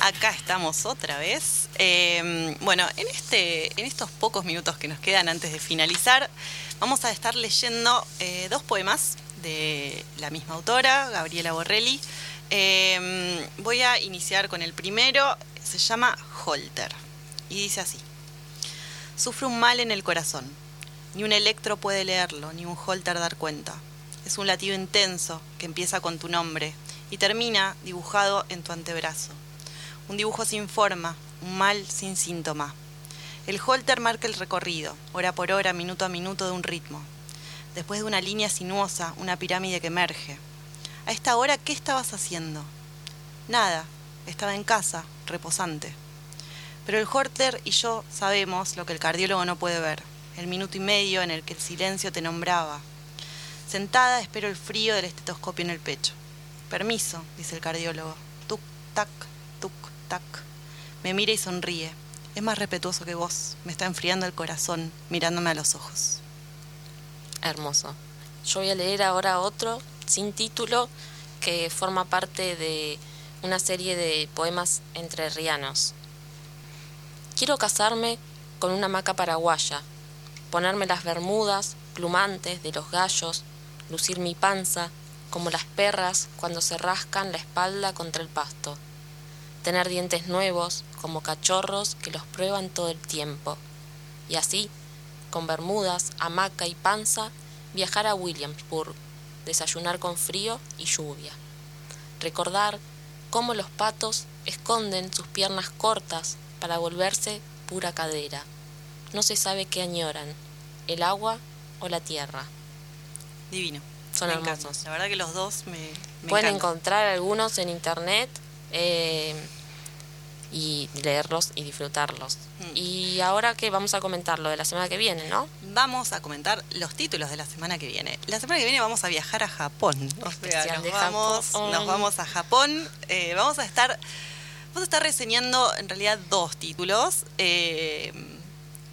acá estamos otra vez. Eh, bueno, en, este, en estos pocos minutos que nos quedan antes de finalizar, vamos a estar leyendo eh, dos poemas de la misma autora, Gabriela Borrelli. Eh, voy a iniciar con el primero, se llama Holter, y dice así. Sufre un mal en el corazón. Ni un electro puede leerlo, ni un holter dar cuenta. Es un latido intenso que empieza con tu nombre y termina dibujado en tu antebrazo. Un dibujo sin forma, un mal sin síntoma. El holter marca el recorrido, hora por hora, minuto a minuto de un ritmo. Después de una línea sinuosa, una pirámide que emerge. A esta hora, ¿qué estabas haciendo? Nada, estaba en casa, reposante. Pero el holter y yo sabemos lo que el cardiólogo no puede ver, el minuto y medio en el que el silencio te nombraba. Sentada espero el frío del estetoscopio en el pecho. Permiso, dice el cardiólogo. Tuc, tac, Me mira y sonríe. Es más respetuoso que vos. Me está enfriando el corazón, mirándome a los ojos. Hermoso. Yo voy a leer ahora otro, sin título, que forma parte de una serie de poemas entrerrianos. Quiero casarme con una maca paraguaya, ponerme las bermudas plumantes de los gallos, lucir mi panza como las perras cuando se rascan la espalda contra el pasto, tener dientes nuevos como cachorros que los prueban todo el tiempo, y así, con bermudas, hamaca y panza, viajar a Williamsburg, desayunar con frío y lluvia, recordar cómo los patos esconden sus piernas cortas para volverse pura cadera. No se sabe qué añoran, el agua o la tierra. Divino. Son Me hermosos. encanta. La verdad que los dos me, me Pueden encantan. encontrar algunos en internet eh, y leerlos y disfrutarlos. Mm. Y ahora que vamos a comentar lo de la semana que viene, ¿no? Vamos a comentar los títulos de la semana que viene. La semana que viene vamos a viajar a Japón. O sea, Especial nos, de vamos, Japón. nos vamos a Japón. Eh, vamos a estar vamos a estar reseñando en realidad dos títulos eh,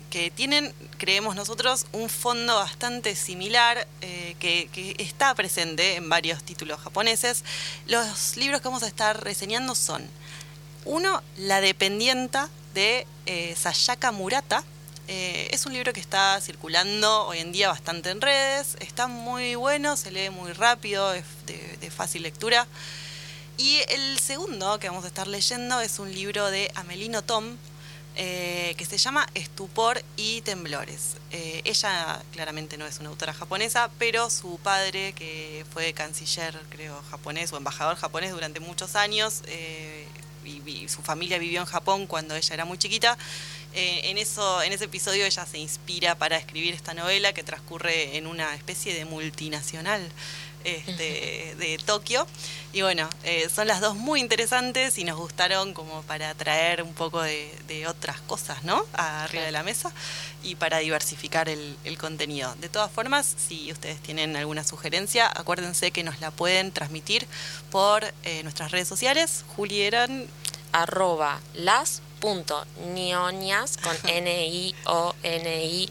que tienen, creemos nosotros, un fondo bastante similar eh, que, que está presente en varios títulos japoneses. Los libros que vamos a estar reseñando son uno, La dependienta de eh, Sayaka Murata. Eh, es un libro que está circulando hoy en día bastante en redes. Está muy bueno, se lee muy rápido, es de, fácil lectura. Y el segundo que vamos a estar leyendo es un libro de Amelino Tom, eh, que se llama Estupor y Temblores. Ella claramente no es una autora japonesa, pero su padre, que fue canciller, creo, japonés o embajador japonés durante muchos años, su familia vivió en Japón cuando ella era muy chiquita. Eh, en, eso, en ese episodio ella se inspira para escribir esta novela que transcurre en una especie de multinacional este, de Tokio. Y bueno, eh, son las dos muy interesantes y nos gustaron como para traer un poco de, de otras cosas, ¿no? Arriba de la mesa y para diversificar el, el contenido. De todas formas, si ustedes tienen alguna sugerencia, acuérdense que nos la pueden transmitir por eh, nuestras redes sociales. Juli eran Arroba las punto nionias con N-I-O-N-I